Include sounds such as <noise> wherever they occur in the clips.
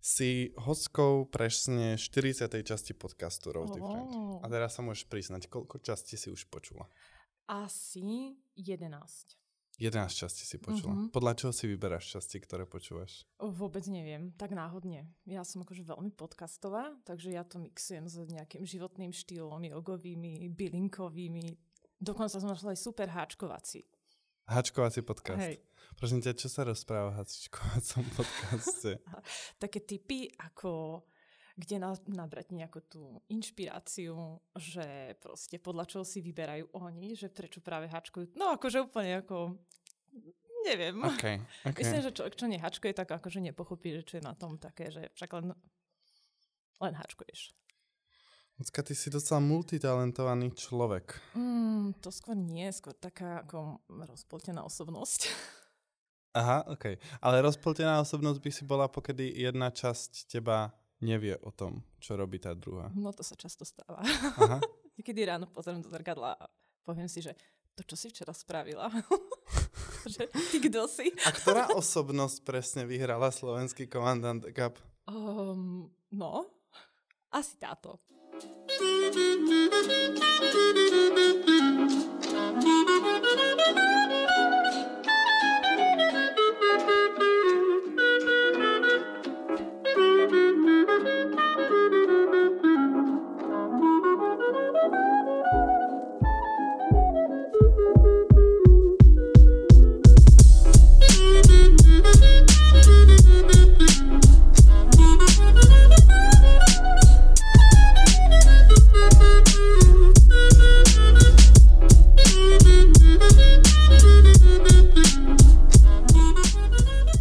Si hostkou presne 40. časti podcastu Rose Different. A teraz sa môžeš priznať, koľko častí si už počula? Asi 11. 11 častí si počula. Mm-hmm. Podľa čoho si vyberáš časti, ktoré počúvaš? Vôbec neviem, tak náhodne. Ja som akože veľmi podcastová, takže ja to mixujem s nejakým životným štýlom, jogovými, bylinkovými. Dokonca som našla aj super háčkovací. Hačkovací podcast. Hej. Prosím ťa, čo sa rozpráva v hačkovacom podcaste? <laughs> Také typy, ako kde na, nabrať nejakú tú inšpiráciu, že proste podľa čoho si vyberajú oni, že prečo práve hačkujú. No akože úplne ako neviem. Okay, okay. Myslím, že človek, čo nehačkuje, tak akože nepochopí, že čo je na tom také, že však len, len hačkuješ. Lucka, ty si docela multitalentovaný človek. Mm, to skôr nie, skôr taká ako rozpoltená osobnosť. <laughs> Aha, ok. Ale rozpoltená osobnosť by si bola, pokedy jedna časť teba nevie o tom, čo robí tá druhá. No to sa často stáva. Aha. <laughs> Niekedy ráno pozriem do zrkadla a poviem si, že to, čo si včera spravila. <laughs> že ty kto si? a ktorá osobnosť presne vyhrala slovenský komandant Cup? Um, no, asi táto.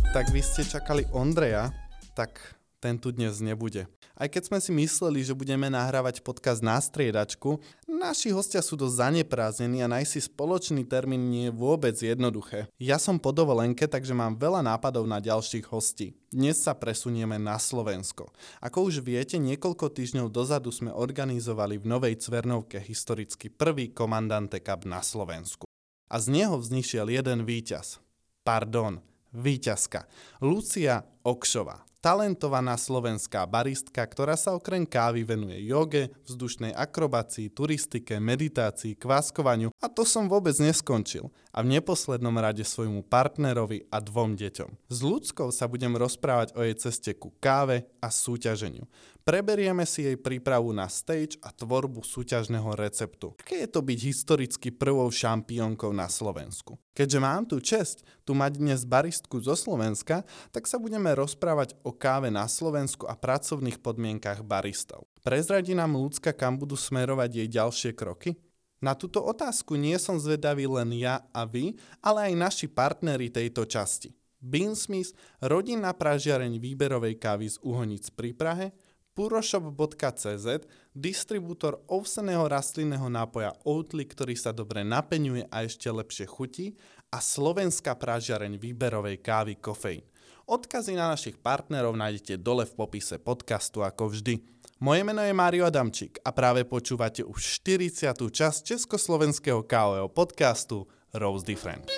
Ste čakali Ondreja, tak ten tu dnes nebude. Aj keď sme si mysleli, že budeme nahrávať podcast na striedačku, naši hostia sú dosť zaneprázdnení a nájsť si spoločný termín nie je vôbec jednoduché. Ja som po dovolenke, takže mám veľa nápadov na ďalších hostí. Dnes sa presunieme na Slovensko. Ako už viete, niekoľko týždňov dozadu sme organizovali v Novej Cvernovke historicky prvý komandante Cup na Slovensku. A z neho vznišiel jeden víťaz. Pardon, Výťazka. Lucia Okšová. Talentovaná slovenská baristka, ktorá sa okrem kávy venuje joge, vzdušnej akrobácii, turistike, meditácii, kváskovaniu a to som vôbec neskončil. A v neposlednom rade svojmu partnerovi a dvom deťom. S ľudskou sa budem rozprávať o jej ceste ku káve a súťaženiu. Preberieme si jej prípravu na stage a tvorbu súťažného receptu. Aké je to byť historicky prvou šampiónkou na Slovensku? Keďže mám tu čest tu mať dnes baristku zo Slovenska, tak sa budeme rozprávať o káve na Slovensku a pracovných podmienkach baristov. Prezradí nám ľudská, kam budú smerovať jej ďalšie kroky? Na túto otázku nie som zvedavý len ja a vy, ale aj naši partneri tejto časti. Beansmith, rodinná pražiareň výberovej kávy z Uhonic pri Prahe, puroshop.cz, distribútor ovseného rastlinného nápoja Oatly, ktorý sa dobre napeňuje a ešte lepšie chutí a slovenská pražiareň výberovej kávy Kofeín. Odkazy na našich partnerov nájdete dole v popise podcastu ako vždy. Moje meno je Mário Adamčík a práve počúvate už 40. časť československého kávového podcastu Rose Different.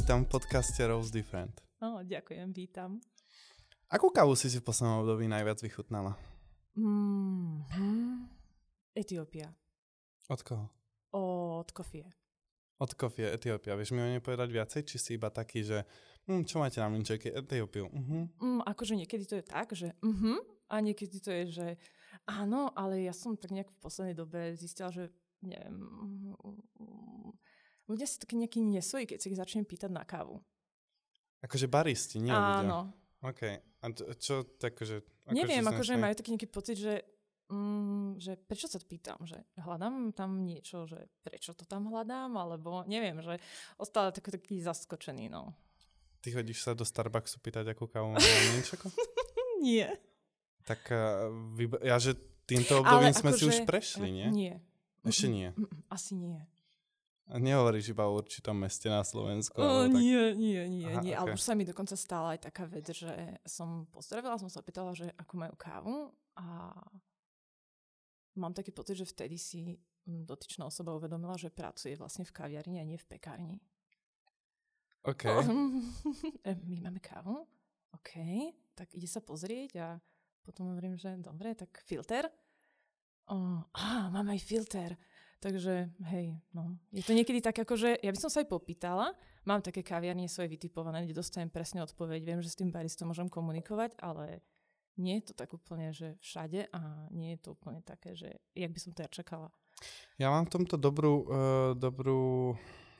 Vítam v podcaste Rose Different. Oh, ďakujem, vítam. Akú kávu si si v poslednom období najviac vychutnala? Mm-hmm. Etiópia. Od koho? Od kofie. Od kofie, Etiópia. Vieš mi o nej povedať viacej? Či si iba taký, že hm, čo máte na mlinčeky? Etiópiu. Uh-huh. Mm, akože niekedy to je tak, že uh-huh, a niekedy to je, že áno, ale ja som tak nejak v poslednej dobe zistila, že neviem, ľudia si takí nejakí nesvojí, keď si ich začnem pýtať na kávu. Akože baristi, nie Áno. ľudia. OK. A čo, tak, že... Ako Neviem, akože majú taký nejaký pocit, že mm, že prečo sa to pýtam, že hľadám tam niečo, že prečo to tam hľadám, alebo neviem, že ostále taký, taký zaskočený, no. Ty chodíš sa do Starbucksu pýtať, akú kávu mám <laughs> Nie. Tak uh, vyb- ja, že týmto obdobím sme si už akože, prešli, nie? Nie. Ešte nie. Asi nie. Nehovoríš iba o určitom meste na Slovensku? O, tak... Nie, nie, nie, Aha, nie. Okay. Ale už sa mi dokonca stala aj taká vec, že som pozdravila, som sa opýtala, že ako majú kávu a mám taký pocit, že vtedy si dotyčná osoba uvedomila, že pracuje vlastne v kaviarni a nie v pekárni. OK. <laughs> My máme kávu? OK. Tak ide sa pozrieť a potom hovorím, že dobre, tak filter. Oh, á, mám aj filter. Takže hej, no. Je to niekedy tak ako, že ja by som sa aj popýtala, mám také kaviarnie svoje vytipované, kde dostanem presne odpoveď, viem, že s tým baristom môžem komunikovať, ale nie je to tak úplne, že všade a nie je to úplne také, že jak by som to ja čakala. Ja mám v tomto dobrú, uh, dobrú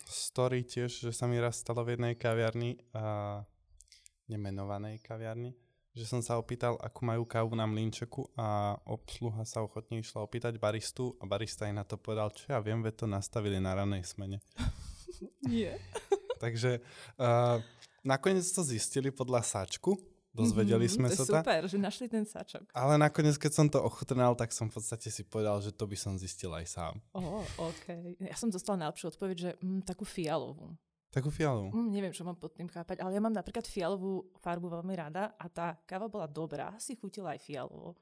story tiež, že sa mi raz stalo v jednej kaviarni, uh, nemenovanej kaviarni, že som sa opýtal, akú majú kávu na mlinčeku a obsluha sa ochotne išla opýtať baristu a barista aj na to povedal, čo ja viem, veď to nastavili na ranej smene. <laughs> Nie. <laughs> Takže uh, nakoniec to zistili podľa sačku, dozvedeli mm-hmm, sme to sa super, že našli ten sačok. Ale nakoniec, keď som to ochutnal, tak som v podstate si povedal, že to by som zistil aj sám. Oh, OK. Ja som dostal najlepšiu odpoveď, že mm, takú fialovú. Takú fialovú? Mm, neviem, čo mám pod tým chápať, ale ja mám napríklad fialovú farbu veľmi rada a tá káva bola dobrá, si chutila aj fialovo.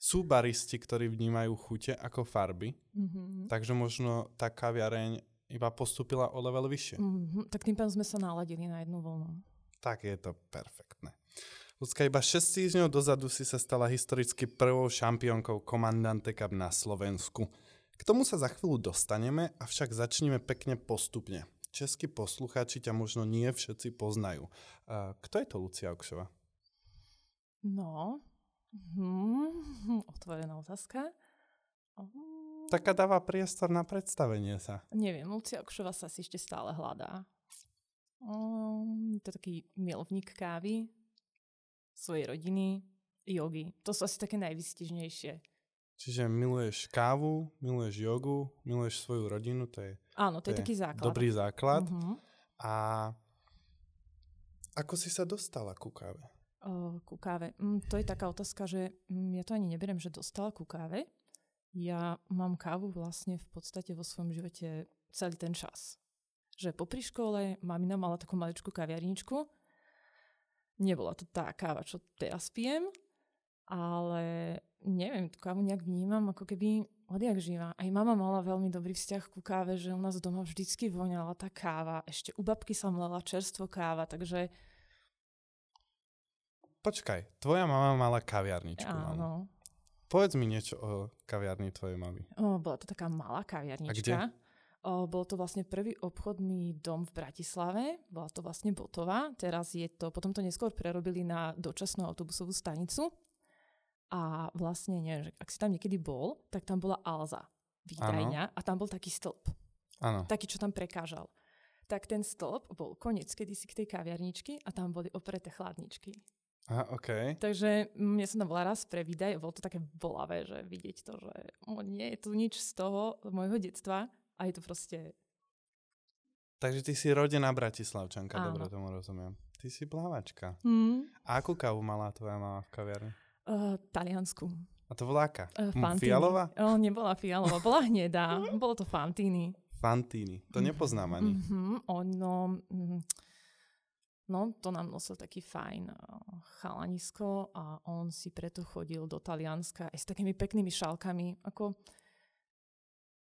Sú baristi, ktorí vnímajú chute ako farby, mm-hmm. takže možno tá kaviareň iba postupila o level vyššie. Mm-hmm. Tak tým pádom sme sa naladili na jednu vlnu. Tak je to perfektné. Ľudská, iba 6 týždňov dozadu si sa stala historicky prvou šampiónkou Komandante Cup na Slovensku. K tomu sa za chvíľu dostaneme, avšak začneme pekne postupne českí poslucháči ťa možno nie všetci poznajú. Kto je to Lucia Okšova? No, hmm, otvorená otázka. Um, Taká dáva priestor na predstavenie sa. Neviem, Lucia Okšova sa si ešte stále hľadá. Um, je to taký milovník kávy, svojej rodiny, jogy. To sú asi také najvystižnejšie. Čiže miluješ kávu, miluješ jogu, miluješ svoju rodinu, to je, Áno, to, to je taký základ. Dobrý základ. Uh-huh. A ako si sa dostala ku káve? Uh, ku káve. Mm, to je taká otázka, že mm, ja to ani neberiem, že dostala ku káve. Ja mám kávu vlastne v podstate vo svojom živote celý ten čas. Že popri škole mamina mala takú maličkú kaviarničku. Nebola to tá káva, čo teraz pijem, ale neviem, tú kávu nejak vnímam ako keby odjak živa. Aj mama mala veľmi dobrý vzťah ku káve, že u nás doma vždycky voňala tá káva. Ešte u babky sa mlela čerstvo káva, takže... Počkaj, tvoja mama mala kaviarničku. Áno. Mama. Povedz mi niečo o kaviarni tvojej mamy. O, bola to taká malá kaviarnička. A kde? O, bol to vlastne prvý obchodný dom v Bratislave, bola to vlastne Botová, teraz je to, potom to neskôr prerobili na dočasnú autobusovú stanicu a vlastne, neviem, že ak si tam niekedy bol, tak tam bola Alza, výdajňa, a tam bol taký stĺp. Ano. Taký, čo tam prekážal. Tak ten stĺp bol koniec kedysi k tej kaviarničky a tam boli opreté chladničky. Aha, OK. Takže mne som tam bola raz pre výdaj, bolo to také bolavé, že vidieť to, že o, nie je tu nič z toho môjho detstva a je to proste... Takže ty si rodená Bratislavčanka, Áno. dobre tomu rozumiem. Ty si plávačka. Mm. A akú kávu mala tvoja mama v kaviarni? Uh, Taliansku. A to bola aká? Uh, fialová? Oh, nebola fialová, bola hnedá. <laughs> Bolo to Fantini. Fantini. To mhm. nepoznám ani. Mm-hmm. Ono, mm, no, to nám nosil taký fajn uh, chalanisko a on si preto chodil do Talianska aj s takými peknými šálkami. Ako,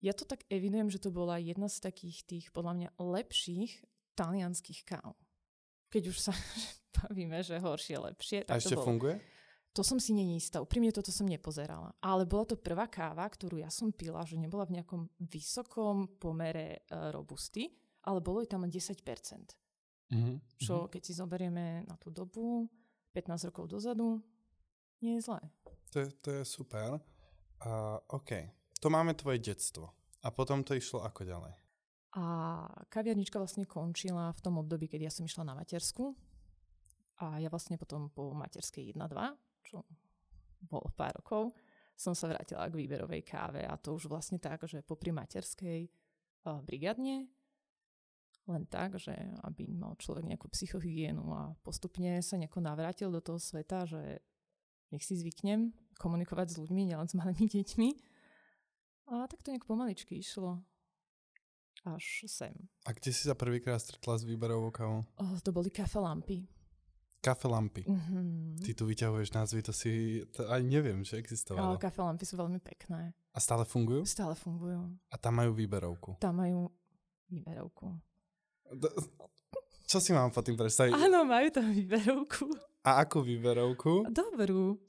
ja to tak evidujem, že to bola jedna z takých tých podľa mňa lepších talianských káv. Keď už sa <laughs> bavíme, že horšie, lepšie. Tak a ešte to bolo. funguje? To som si není istá. Úprimne toto som nepozerala. Ale bola to prvá káva, ktorú ja som pila, že nebola v nejakom vysokom pomere uh, robusty, ale bolo ju tam len 10%. Mm-hmm. Čo mhm. keď si zoberieme na tú dobu, 15 rokov dozadu, nie je zlé. To je, to je super. Uh, OK. To máme tvoje detstvo. A potom to išlo ako ďalej? A kaviarnička vlastne končila v tom období, keď ja som išla na matersku. A ja vlastne potom po materskej 1-2 čo bolo pár rokov, som sa vrátila k výberovej káve a to už vlastne tak, že popri materskej uh, brigadne, len tak, že aby mal človek nejakú psychohygienu a postupne sa nejako navrátil do toho sveta, že nech si zvyknem komunikovať s ľuďmi, nielen s malými deťmi. A tak to nejak pomaličky išlo až sem. A kde si sa prvýkrát stretla s výberovou kávou? Oh, to boli kafe lampy. Kafe lampy. Mm-hmm. Ty tu vyťahuješ názvy, to si to ani neviem, že existovalo. Ale kafe lampy sú veľmi pekné. A stále fungujú? Stále fungujú. A tam majú výberovku. Tam majú výberovku. D- čo si mám po tým predstaviť? Áno, majú tam výberovku. A akú výberovku? Dobrú.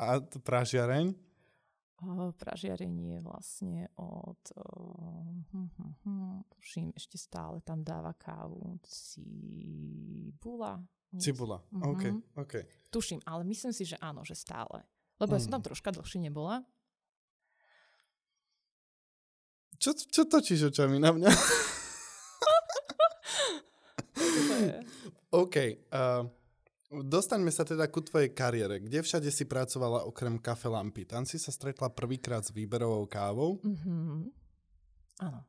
A t- pražiareň? O, pražiarenie vlastne od... O, hm, hm, hm, ešte stále tam dáva kávu cibula. Cibula, Mhm. OK, OK. Tuším, ale myslím si, že áno, že stále. Lebo ja som tam Mm. troška dlhšie nebola. Čo, čo točíš očami na mňa? <laughs> OK. Uh, dostaňme sa teda ku tvojej kariére. Kde všade si pracovala okrem kafe lampy? Tam si sa stretla prvýkrát s výberovou kávou. Mhm. Áno.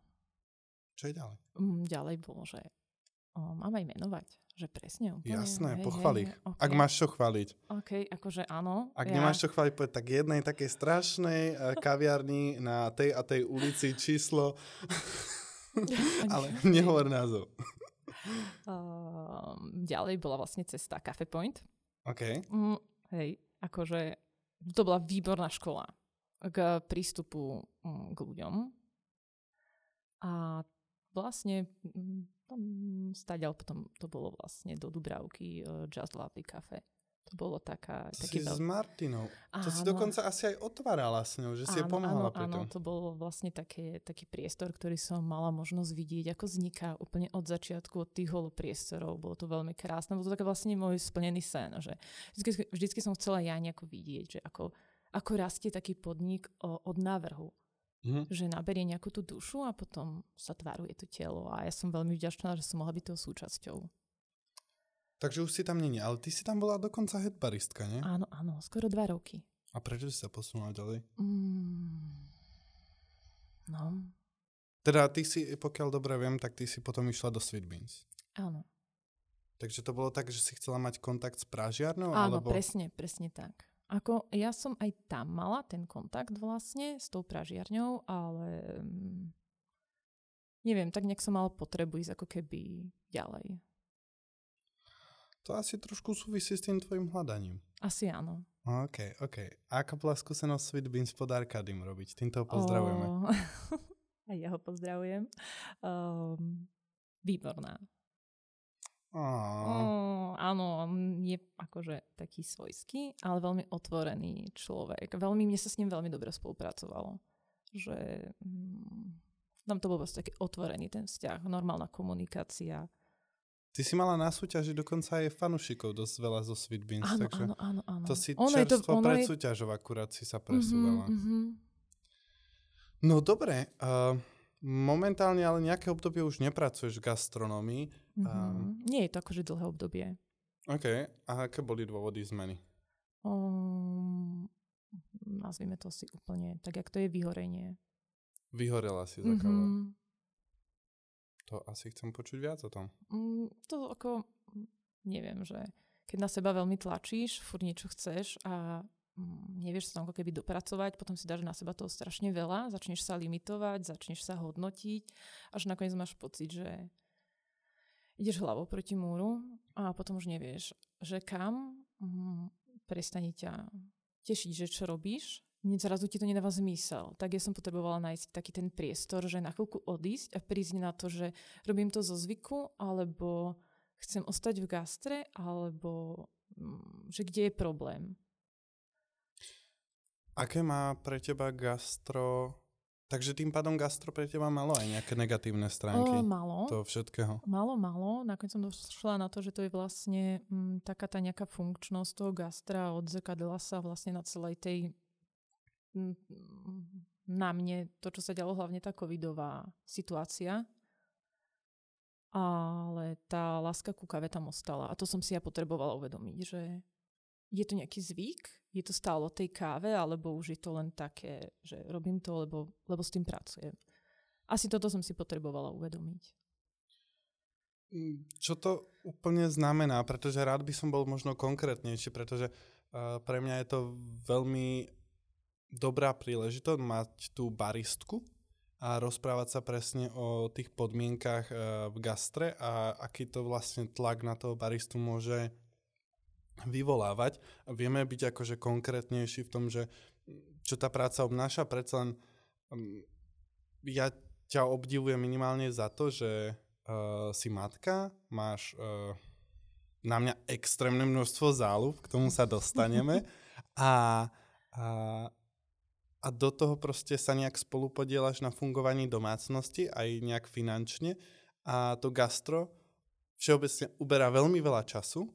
Čo je ďalej? Mm, Ďalej bolo, že o, mám aj menovať. Že presne úplne. Jasné, hej, pochval hej, ich. okay. Ak máš čo chváliť. OK, akože áno. Ak ja... nemáš čo chváliť, povedz tak jednej takej strašnej uh, kaviarni na tej a tej ulici číslo, <laughs> ale nehovor názov. Uh, <laughs> ďalej bola vlastne cesta Cafe Point. OK. Mm, hej, akože to bola výborná škola k prístupu mm, k ľuďom. A vlastne mm, tam staďal potom, to bolo vlastne do Dubravky uh, Just Lovely Cafe. To bolo taká, taký si s veľký... Martinou. To si Áno. dokonca asi aj otvárala s ňou, že si jej áno, pomáhala áno, pri áno, to bol vlastne také, taký priestor, ktorý som mala možnosť vidieť, ako vzniká úplne od začiatku, od tých holopriestorov. Bolo to veľmi krásne. Bolo to také vlastne môj splnený sen, že vždycky, vždycky som chcela ja nejako vidieť, že ako, ako rastie taký podnik od návrhu. Mhm. Že naberie nejakú tú dušu a potom sa tvaruje to telo. A ja som veľmi vďačná, že som mohla byť toho súčasťou. Takže už si tam není, ale ty si tam bola dokonca headbaristka, nie? Áno, áno, skoro dva roky. A prečo si sa posunula ďalej? Mm. No, Teda ty si, pokiaľ dobre viem, tak ty si potom išla do Sweet Beans. áno. Takže to bolo tak, že si chcela mať kontakt s pražiarnou? Áno, alebo... presne, presne tak. Ako ja som aj tam mala ten kontakt vlastne s tou pražiarňou, ale mm, neviem, tak nejak som mala potrebu ísť ako keby ďalej. To asi trošku súvisí s tým tvojim hľadaním. Asi áno. OK, OK. A aká bola skúsenosť Sweet Beans pod Arkadym robiť? Týmto ho pozdravujeme. <laughs> O, aj ja ho pozdravujem. Um, výborná. Áno, on je akože taký svojský, ale veľmi otvorený človek. Veľmi, mne sa s ním veľmi dobre spolupracovalo. Že mm, tam to bol proste taký otvorený ten vzťah, normálna komunikácia. Ty si mala na súťaži dokonca aj fanušikov dosť veľa zo Sweet Beans, Áno, takže áno, áno, áno. to si Ono to- čerstvo ono pred je- súťažou akurát si sa presúvala. Mhm, mhm. No dobre, uh, momentálne ale nejaké obdobie už nepracuješ v gastronómii. Mhm. Um, Nie je to akože dlhé obdobie. OK, a aké boli dôvody zmeny? Um, nazvime to si úplne tak, jak to je vyhorenie. Vyhorela si za. Mhm. To asi chcem počuť viac o tom. Mm, to ako, neviem, že keď na seba veľmi tlačíš, furt niečo chceš a nevieš sa tam ako keby dopracovať, potom si dáš na seba toho strašne veľa, začneš sa limitovať, začneš sa hodnotiť, až nakoniec máš pocit, že ideš hlavou proti múru a potom už nevieš, že kam mm, prestane ťa tešiť, že čo robíš, zrazu ti to nedáva zmysel. Tak ja som potrebovala nájsť taký ten priestor, že na chvíľku odísť a prísť na to, že robím to zo zvyku, alebo chcem ostať v gastre, alebo mm, že kde je problém. Aké má pre teba gastro... Takže tým pádom gastro pre teba malo aj nejaké negatívne O, stránky malo. toho všetkého. Malo, malo. Nakoniec som došla na to, že to je vlastne mm, taká tá nejaká funkčnosť toho gastra odzrkadla sa vlastne na celej tej mm, na mne to, čo sa dialo, hlavne tá covidová situácia. Ale tá láska ku kave tam ostala. A to som si ja potrebovala uvedomiť, že je to nejaký zvyk? Je to stále o tej káve, alebo už je to len také, že robím to, lebo, lebo s tým pracujem? Asi toto som si potrebovala uvedomiť. Mm, čo to úplne znamená? Pretože rád by som bol možno konkrétnejší, pretože pre mňa je to veľmi dobrá príležitosť mať tú baristku a rozprávať sa presne o tých podmienkach uh, v gastre a aký to vlastne tlak na toho baristu môže vyvolávať. Vieme byť akože konkrétnejší v tom, že čo tá práca obnáša, predsa len um, ja ťa obdivujem minimálne za to, že uh, si matka, máš uh, na mňa extrémne množstvo záľub, k tomu sa dostaneme. <laughs> A, a, a do toho proste sa nejak spolupodielaš na fungovaní domácnosti aj nejak finančne. A to gastro všeobecne uberá veľmi veľa času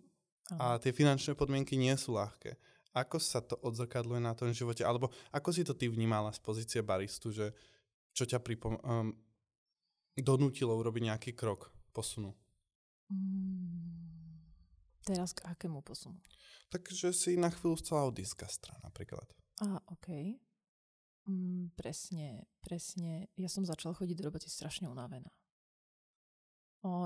a tie finančné podmienky nie sú ľahké. Ako sa to odzrkadluje na tom živote? Alebo ako si to ty vnímala z pozície baristu, že čo ťa pripom- um, donútilo urobiť nejaký krok, posunu? Mm, teraz k akému posunu? Takže si na chvíľu chcela odísť z gastra napríklad. Á, OK. Mm, presne, presne. Ja som začala chodiť do roboty strašne unavená.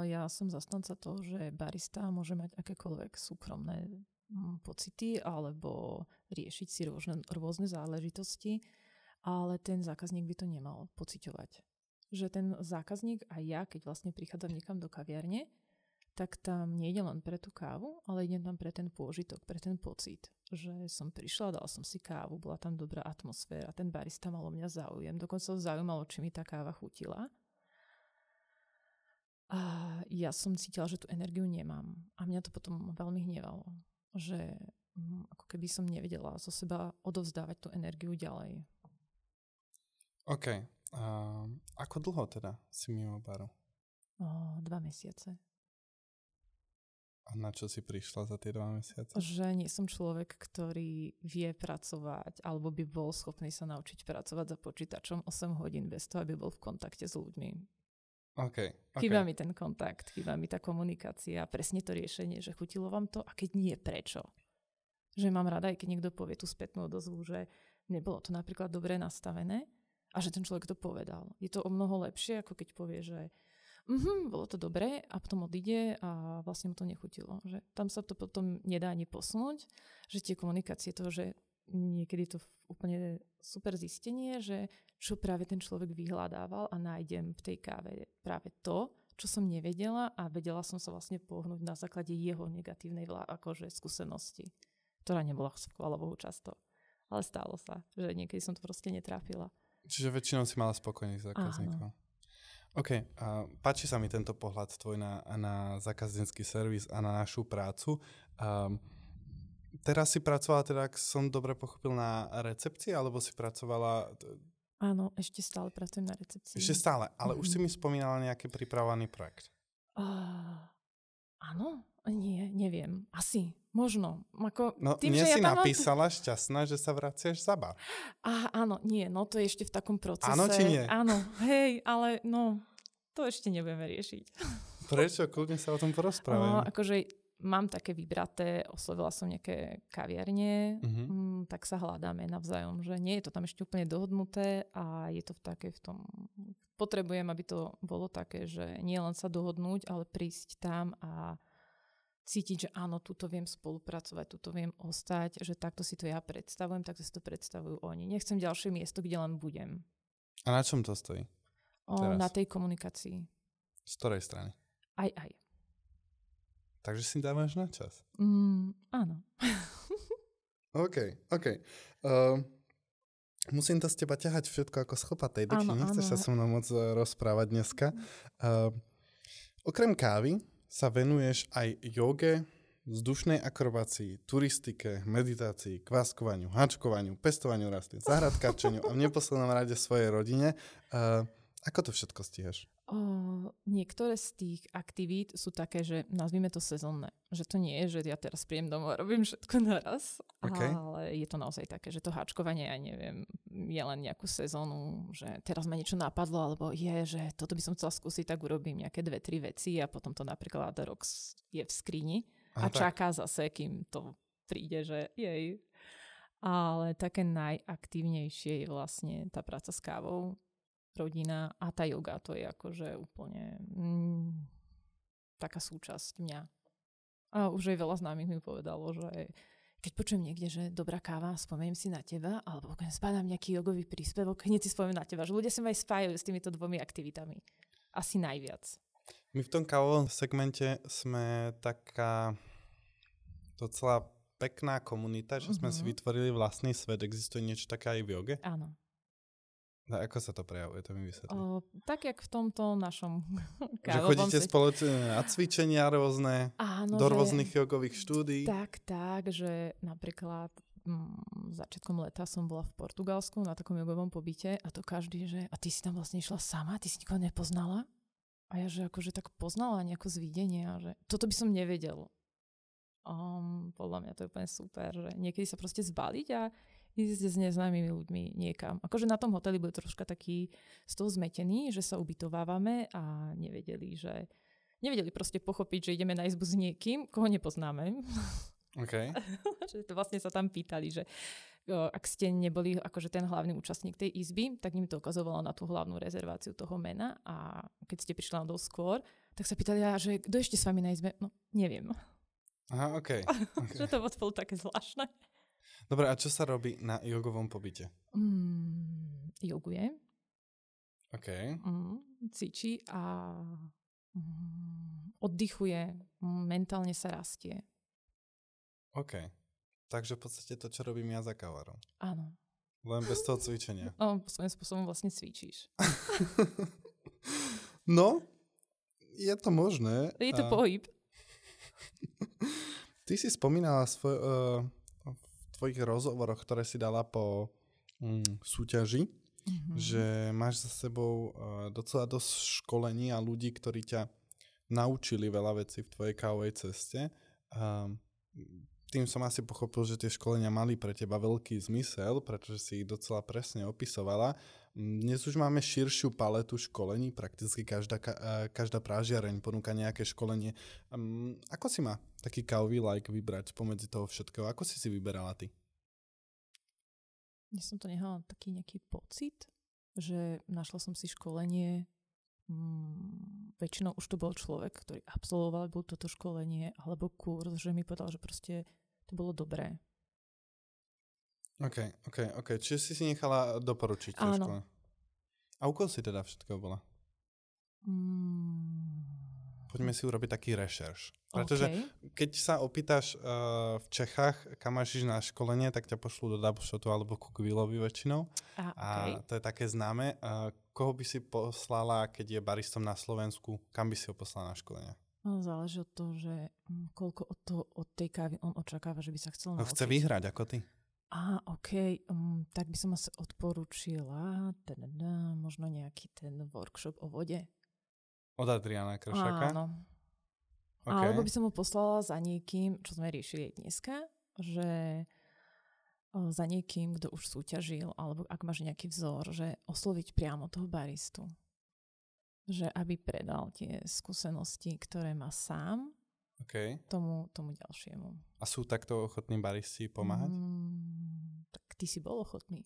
Ja som zastanca toho, že barista môže mať akékoľvek súkromné mm, pocity alebo riešiť si rôzne, rôzne záležitosti, ale ten zákazník by to nemal pociťovať. Že ten zákazník a ja, keď vlastne prichádzam niekam do kaviarne, tak tam nejde len pre tú kávu, ale idem tam pre ten pôžitok, pre ten pocit, že som prišla, dala som si kávu, bola tam dobrá atmosféra, ten barista mal o mňa záujem, dokonca ho zaujímalo, či mi tá káva chutila a ja som cítila, že tú energiu nemám. A mňa to potom veľmi hnevalo. Že hm, ako keby som nevedela zo seba odovzdávať tú energiu ďalej. OK. Uh, ako dlho teda si mimo baru? O, dva mesiace. A na čo si prišla za tie dva mesiace? Že nie som človek, ktorý vie pracovať alebo by bol schopný sa naučiť pracovať za počítačom 8 hodín bez toho, aby bol v kontakte s ľuďmi. Okay, okay. Chýba mi ten kontakt, chýba mi tá komunikácia, presne to riešenie, že chutilo vám to a keď nie, prečo. Že mám rada, aj keď niekto povie tú spätnú odozvu, že nebolo to napríklad dobre nastavené a že ten človek to povedal. Je to o mnoho lepšie, ako keď povie, že mm bolo to dobré a potom odíde a vlastne mu to nechutilo. Že tam sa to potom nedá ani posunúť, že tie komunikácie toho, že niekedy to úplne super zistenie, že čo práve ten človek vyhľadával a nájdem v tej káve práve to, čo som nevedela a vedela som sa vlastne pohnúť na základe jeho negatívnej vlá, akože skúsenosti, ktorá nebola chvála Bohu často. Ale stalo sa, že niekedy som to proste netrápila. Čiže väčšinou si mala spokojných zákazníkov. Áno. OK, uh, páči sa mi tento pohľad tvoj na, na zákaznícky servis a na našu prácu. Um, teraz si pracovala, teda, ak som dobre pochopil, na recepcii, alebo si pracovala... Áno, ešte stále pracujem na recepcii. Ešte stále, ale mm-hmm. už si mhm. mi spomínala nejaký pripravovaný projekt. Uh, áno, nie, neviem. Asi, možno. Ako, no, tým, nie že si ja napísala mám... šťastná, že sa vraciaš za bar. Ah, áno, nie, no to je ešte v takom procese. Áno či nie? Áno, hej, ale no, to ešte nebudeme riešiť. Prečo? Kľudne sa o tom porozprávame. Uh, akože mám také vybraté, oslovila som nejaké kaviarne, mm-hmm. m, tak sa hľadáme navzájom, že nie je to tam ešte úplne dohodnuté a je to v také v tom... Potrebujem, aby to bolo také, že nie len sa dohodnúť, ale prísť tam a cítiť, že áno, tuto viem spolupracovať, tuto viem ostať, že takto si to ja predstavujem, takto si to predstavujú oni. Nechcem ďalšie miesto, kde len budem. A na čom to stojí? O, na tej komunikácii. Z ktorej strany? Aj, aj. Takže si dávaš na čas. Mm, áno. OK, OK. Uh, musím to z teba ťahať všetko ako schlpatej deky. Nechceš áno. sa so mnou moc eh, rozprávať dneska. Uh, okrem kávy sa venuješ aj joge, vzdušnej akrobácii, turistike, meditácii, kváskovaniu, hačkovaniu, pestovaniu rastlín, zahradkačeniu a v neposlednom rade svojej rodine. Uh, ako to všetko stíhaš? O, niektoré z tých aktivít sú také, že nazvime to sezónne. Že to nie je, že ja teraz príjem domov a robím všetko naraz, okay. ale je to naozaj také, že to háčkovanie, ja neviem, je len nejakú sezónu, že teraz ma niečo napadlo, alebo je, že toto by som chcela skúsiť, tak urobím nejaké dve, tri veci a potom to napríklad rok je v skrini a, a čaká zase, kým to príde, že jej. Ale také najaktívnejšie je vlastne tá práca s kávou, rodina a tá yoga, to je akože úplne mm, taká súčasť mňa. A už aj veľa známych mi povedalo, že keď počujem niekde, že dobrá káva, spomeniem si na teba, alebo keď spadám nejaký jogový príspevok, hneď si spomeniem na teba, že ľudia sa aj spájajú s týmito dvomi aktivitami. Asi najviac. My v tom kávovom segmente sme taká docela pekná komunita, že sme uh-huh. si mhm. vytvorili vlastný svet. Existuje niečo také aj v joge? Áno. No, ako sa to prejavuje, to mi vysvetlí. tak, jak v tomto našom <laughs> Že chodíte spoločne na cvičenia rôzne, Áno, do že, rôznych jogových štúdí. Tak, tak, že napríklad mm, začiatkom leta som bola v Portugalsku na takom jogovom pobyte a to každý, že a ty si tam vlastne išla sama, ty si nikoho nepoznala? A ja, že akože tak poznala nejako z videnia, že toto by som nevedel. Um, podľa mňa to je úplne super, že niekedy sa proste zbaliť a ísť s neznámymi ľuďmi niekam. Akože na tom hoteli boli troška taký z toho zmetení, že sa ubytovávame a nevedeli, že nevedeli proste pochopiť, že ideme na izbu s niekým, koho nepoznáme. Okay. <laughs> že to vlastne sa tam pýtali, že ak ste neboli akože ten hlavný účastník tej izby, tak im to ukazovalo na tú hlavnú rezerváciu toho mena a keď ste prišli na dosť skôr, tak sa pýtali, že kto ešte s vami na izbe? No, neviem. Aha, OK. <laughs> okay. že to bolo také zvláštne. Dobre, a čo sa robí na jogovom pobyte? Mm, joguje. OK. Mm, cvičí a mm, oddychuje, mentálne sa rastie. OK. Takže v podstate to, čo robím ja za kavarom. Áno. Len bez toho cvičenia. <laughs> No, svojím spôsobom vlastne cvičíš. <laughs> no, je to možné. Je to a... pohyb. <laughs> Ty si spomínala svoj, uh, tvojich rozhovoroch, ktoré si dala po mm, súťaži, mm-hmm. že máš za sebou uh, docela dosť školení a ľudí, ktorí ťa naučili veľa vecí v tvojej kávovej ceste. Uh, tým som asi pochopil, že tie školenia mali pre teba veľký zmysel, pretože si ich docela presne opisovala. Dnes už máme širšiu paletu školení, prakticky každá, každá prážiareň ponúka nejaké školenie. Ako si ma taký kávový like vybrať pomedzi toho všetkého? Ako si si vyberala ty? Ja som to nehala taký nejaký pocit, že našla som si školenie, mm, väčšinou už to bol človek, ktorý absolvoval bol toto školenie alebo kurz, že mi povedal, že proste to bolo dobré OK, OK, OK. Čiže si si nechala doporučiť Áno. A u koho si teda všetko bola? Mm. Poďme si urobiť taký rešerš. Pretože okay. keď sa opýtaš uh, v Čechách, kam máš na školenie, tak ťa pošlú do Dabushotu alebo ku Kvilovi väčšinou. A, okay. a to je také známe. Uh, koho by si poslala, keď je baristom na Slovensku? Kam by si ho poslala na školenie? No, záleží od toho, že mm, koľko od, to, od tej kávy on očakáva, že by sa chcel naučiť. Chce vyhrať ako ty. Á, OK, um, tak by som asi odporúčila teda, možno nejaký ten workshop o vode. Od Adriana Kršaka? Áno. Okay. Alebo by som ho poslala za niekým, čo sme riešili dneska, že za niekým, kto už súťažil, alebo ak máš nejaký vzor, že osloviť priamo toho baristu. Že aby predal tie skúsenosti, ktoré má sám okay. tomu, tomu ďalšiemu. A sú takto ochotní baristi pomáhať? Mm, tak ty si bol ochotný.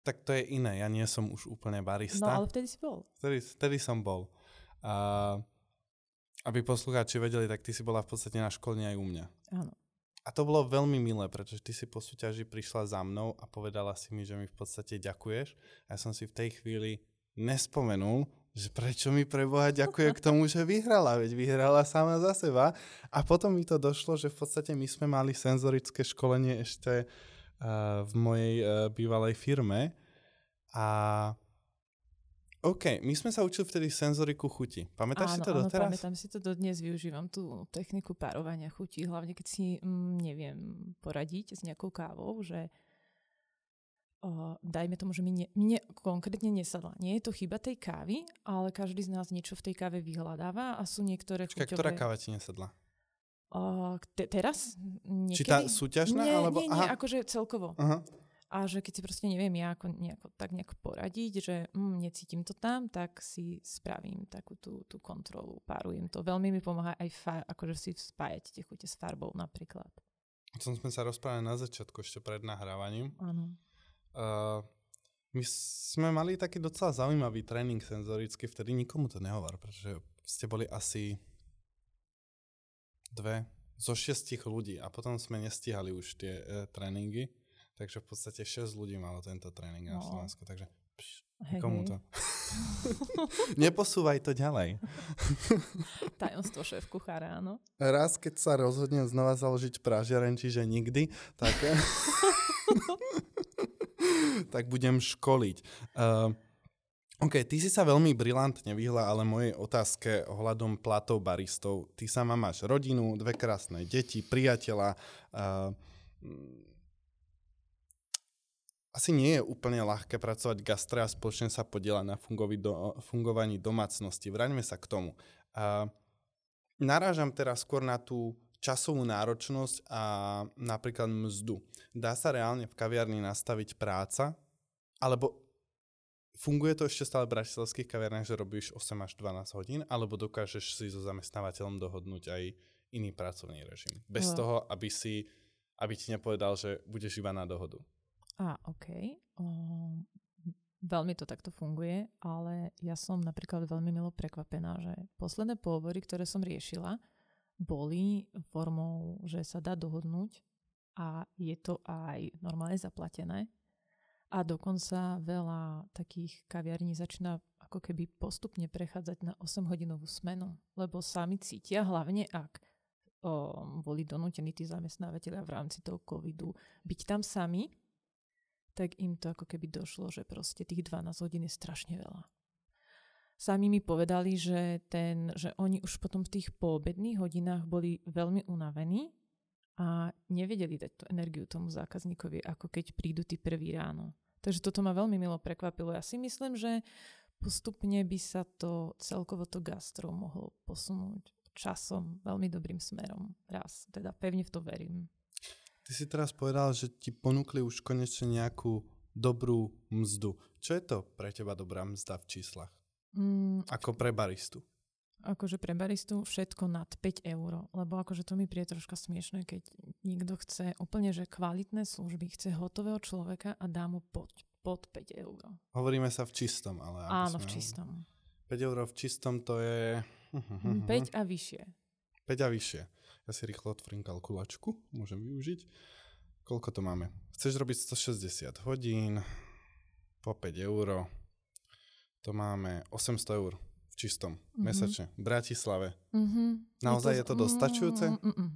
Tak to je iné, ja nie som už úplne barista. No ale vtedy si bol. Vtedy, vtedy som bol. A, aby poslucháči vedeli, tak ty si bola v podstate na školení aj u mňa. Áno. A to bolo veľmi milé, pretože ty si po súťaži prišla za mnou a povedala si mi, že mi v podstate ďakuješ. A ja som si v tej chvíli nespomenul, že prečo mi preboha ďakuje k tomu, že vyhrala, veď vyhrala sama za seba. A potom mi to došlo, že v podstate my sme mali senzorické školenie ešte uh, v mojej uh, bývalej firme a OK, my sme sa učili vtedy senzoriku chuti. Pamätáš áno, si to áno, doteraz? pamätám si to dodnes, využívam tú techniku párovania chutí, hlavne keď si, mm, neviem, poradiť s nejakou kávou, že uh, dajme tomu, že mi ne, mne konkrétne nesadla. Nie je to chyba tej kávy, ale každý z nás niečo v tej káve vyhľadáva a sú niektoré Čaká, chuťové... ktorá káva ti nesadla? Uh, te, teraz? Niekedy? Či tá súťažná? Nie, alebo... nie, nie, Aha. akože celkovo. Aha. A že keď si proste neviem ja ako, nejako, tak nejako poradiť, že mm, necítim to tam, tak si spravím takú tú, tú kontrolu, párujem to. Veľmi mi pomáha aj fa- akože si spájať tie chute s farbou napríklad. O tom sme sa rozprávali na začiatku, ešte pred nahrávaním. Áno. Uh, my sme mali taký docela zaujímavý tréning senzorický, vtedy nikomu to nehovor, pretože ste boli asi dve zo šiestich ľudí a potom sme nestíhali už tie e, tréningy, takže v podstate 6 ľudí malo tento tréning no. na Slovensku, takže pš, hey, komu to? <laughs> Neposúvaj to ďalej. <laughs> Tajomstvo šéf kuchára, áno. Raz, keď sa rozhodnem znova založiť pražiareň, čiže nikdy, tak... <laughs> tak budem školiť. Uh, OK, ty si sa veľmi brilantne vyhla, ale mojej otázke ohľadom platov baristov. Ty sama máš rodinu, dve krásne deti, priateľa. Uh, asi nie je úplne ľahké pracovať gastre a spoločne sa podielať na do, fungovaní domácnosti. Vráťme sa k tomu. Uh, narážam teraz skôr na tú časovú náročnosť a napríklad mzdu. Dá sa reálne v kaviarni nastaviť práca, alebo funguje to ešte stále v bratislavských kaviarniach, že robíš 8 až 12 hodín, alebo dokážeš si so zamestnávateľom dohodnúť aj iný pracovný režim. Bez no. toho, aby si aby ti nepovedal, že budeš iba na dohodu. A, OK. Um, veľmi to takto funguje, ale ja som napríklad veľmi milo prekvapená, že posledné pohovory, ktoré som riešila, boli formou, že sa dá dohodnúť a je to aj normálne zaplatené. A dokonca veľa takých kaviarní začína ako keby postupne prechádzať na 8-hodinovú smenu, lebo sami cítia, hlavne ak o, boli donútení tí zamestnávateľia v rámci toho covidu byť tam sami, tak im to ako keby došlo, že proste tých 12 hodín je strašne veľa sami mi povedali, že, ten, že oni už potom v tých poobedných hodinách boli veľmi unavení a nevedeli dať tú energiu tomu zákazníkovi, ako keď prídu tí prvý ráno. Takže toto ma veľmi milo prekvapilo. Ja si myslím, že postupne by sa to celkovo to gastro mohlo posunúť časom veľmi dobrým smerom. Raz, teda pevne v to verím. Ty si teraz povedal, že ti ponúkli už konečne nejakú dobrú mzdu. Čo je to pre teba dobrá mzda v číslach? Mm, Ako pre baristu? Akože pre baristu všetko nad 5 eur, lebo akože to mi príde troška smiešné, keď niekto chce úplne, že kvalitné služby, chce hotového človeka a dá mu pod, pod 5 eur. Hovoríme sa v čistom, ale... Áno, v čistom. 5 eur v čistom to je... <laughs> 5 a vyššie. 5 a vyššie. Ja si rýchlo otvorím kalkulačku, môžem využiť. Koľko to máme? Chceš robiť 160 hodín po 5 eur to máme 800 eur v čistom mm-hmm. mesačne v Bratislave. Mm-hmm. Naozaj je to, je to dostačujúce? Mm-mm.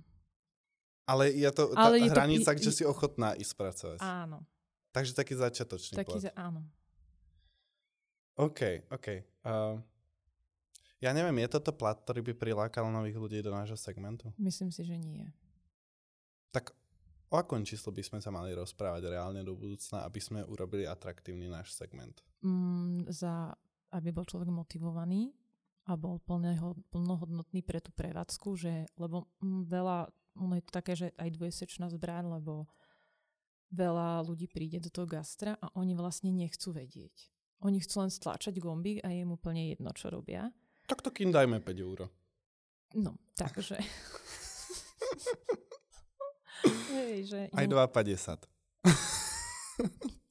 Ale je to tá Ale je hranica, to, kde si ochotná ísť pracovať. Áno. Takže taký začiatočný taký plat. Za, áno. OK, OK. Uh, ja neviem, je toto plat, ktorý by prilákal nových ľudí do nášho segmentu? Myslím si, že nie. Tak o akom číslu by sme sa mali rozprávať reálne do budúcna, aby sme urobili atraktívny náš segment? mm, za, aby bol človek motivovaný a bol plného, plnohodnotný pre tú prevádzku, že, lebo mm, veľa, ono je to také, že aj dvojsečná zbraň, lebo veľa ľudí príde do toho gastra a oni vlastne nechcú vedieť. Oni chcú len stlačať gombík a je mu úplne jedno, čo robia. Tak to kým dajme 5 eur. No, takže... <laughs> Hej, že Aj 2,50.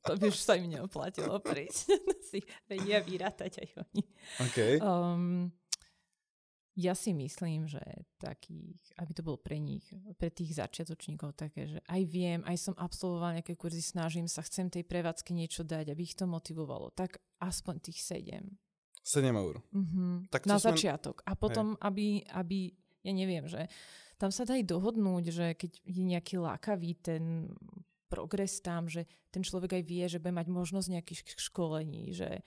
to by už sa im neoplatilo prísť. <laughs> si vedia vyrátať aj oni. Okay. Um, ja si myslím, že takých, aby to bolo pre nich, pre tých začiatočníkov také, že aj viem, aj som absolvoval nejaké kurzy, snažím sa, chcem tej prevádzke niečo dať, aby ich to motivovalo. Tak aspoň tých 7. 7 eur. Mm-hmm. Tak Na sme... začiatok. A potom, aby, aby, ja neviem, že tam sa dá aj dohodnúť, že keď je nejaký lákavý ten progres tam, že ten človek aj vie, že bude mať možnosť nejakých školení, že,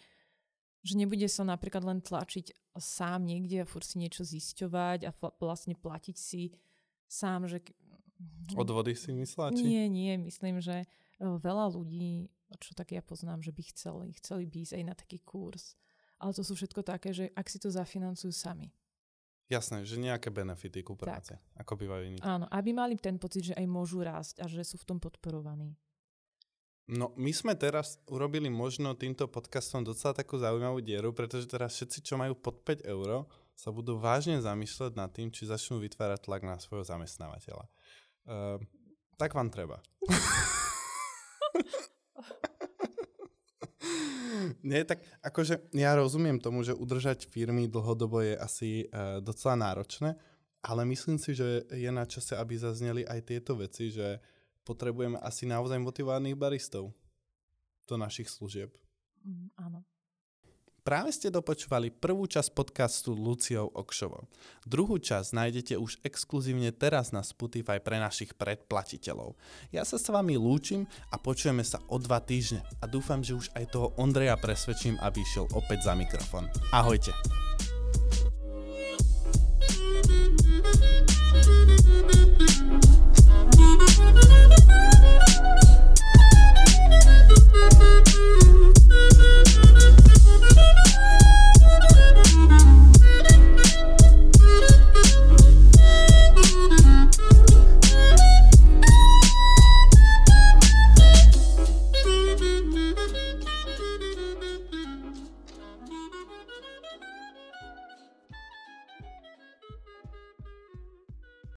že nebude sa napríklad len tlačiť sám niekde a furt si niečo zisťovať a vlastne platiť si sám, že... Odvody si myslela? Či? Nie, nie, myslím, že e, veľa ľudí, čo tak ja poznám, že by chceli, chceli by ísť aj na taký kurz. Ale to sú všetko také, že ak si to zafinancujú sami. Jasné, že nejaké benefity ku práce, tak. ako bývajú iní. Áno, aby mali ten pocit, že aj môžu rásť a že sú v tom podporovaní. No, my sme teraz urobili možno týmto podcastom docela takú zaujímavú dieru, pretože teraz všetci, čo majú pod 5 eur, sa budú vážne zamýšľať nad tým, či začnú vytvárať tlak na svojho zamestnávateľa. Uh, Tak vám treba. <laughs> Nie, tak akože ja rozumiem tomu, že udržať firmy dlhodobo je asi uh, docela náročné, ale myslím si, že je na čase, aby zazneli aj tieto veci, že potrebujeme asi naozaj motivovaných baristov do našich služieb. Mm, áno. Práve ste dopočúvali prvú časť podcastu Luciou Okšovou. Druhú časť nájdete už exkluzívne teraz na Spotify pre našich predplatiteľov. Ja sa s vami lúčim a počujeme sa o dva týždne a dúfam, že už aj toho Ondreja presvedčím, aby išiel opäť za mikrofón. Ahojte.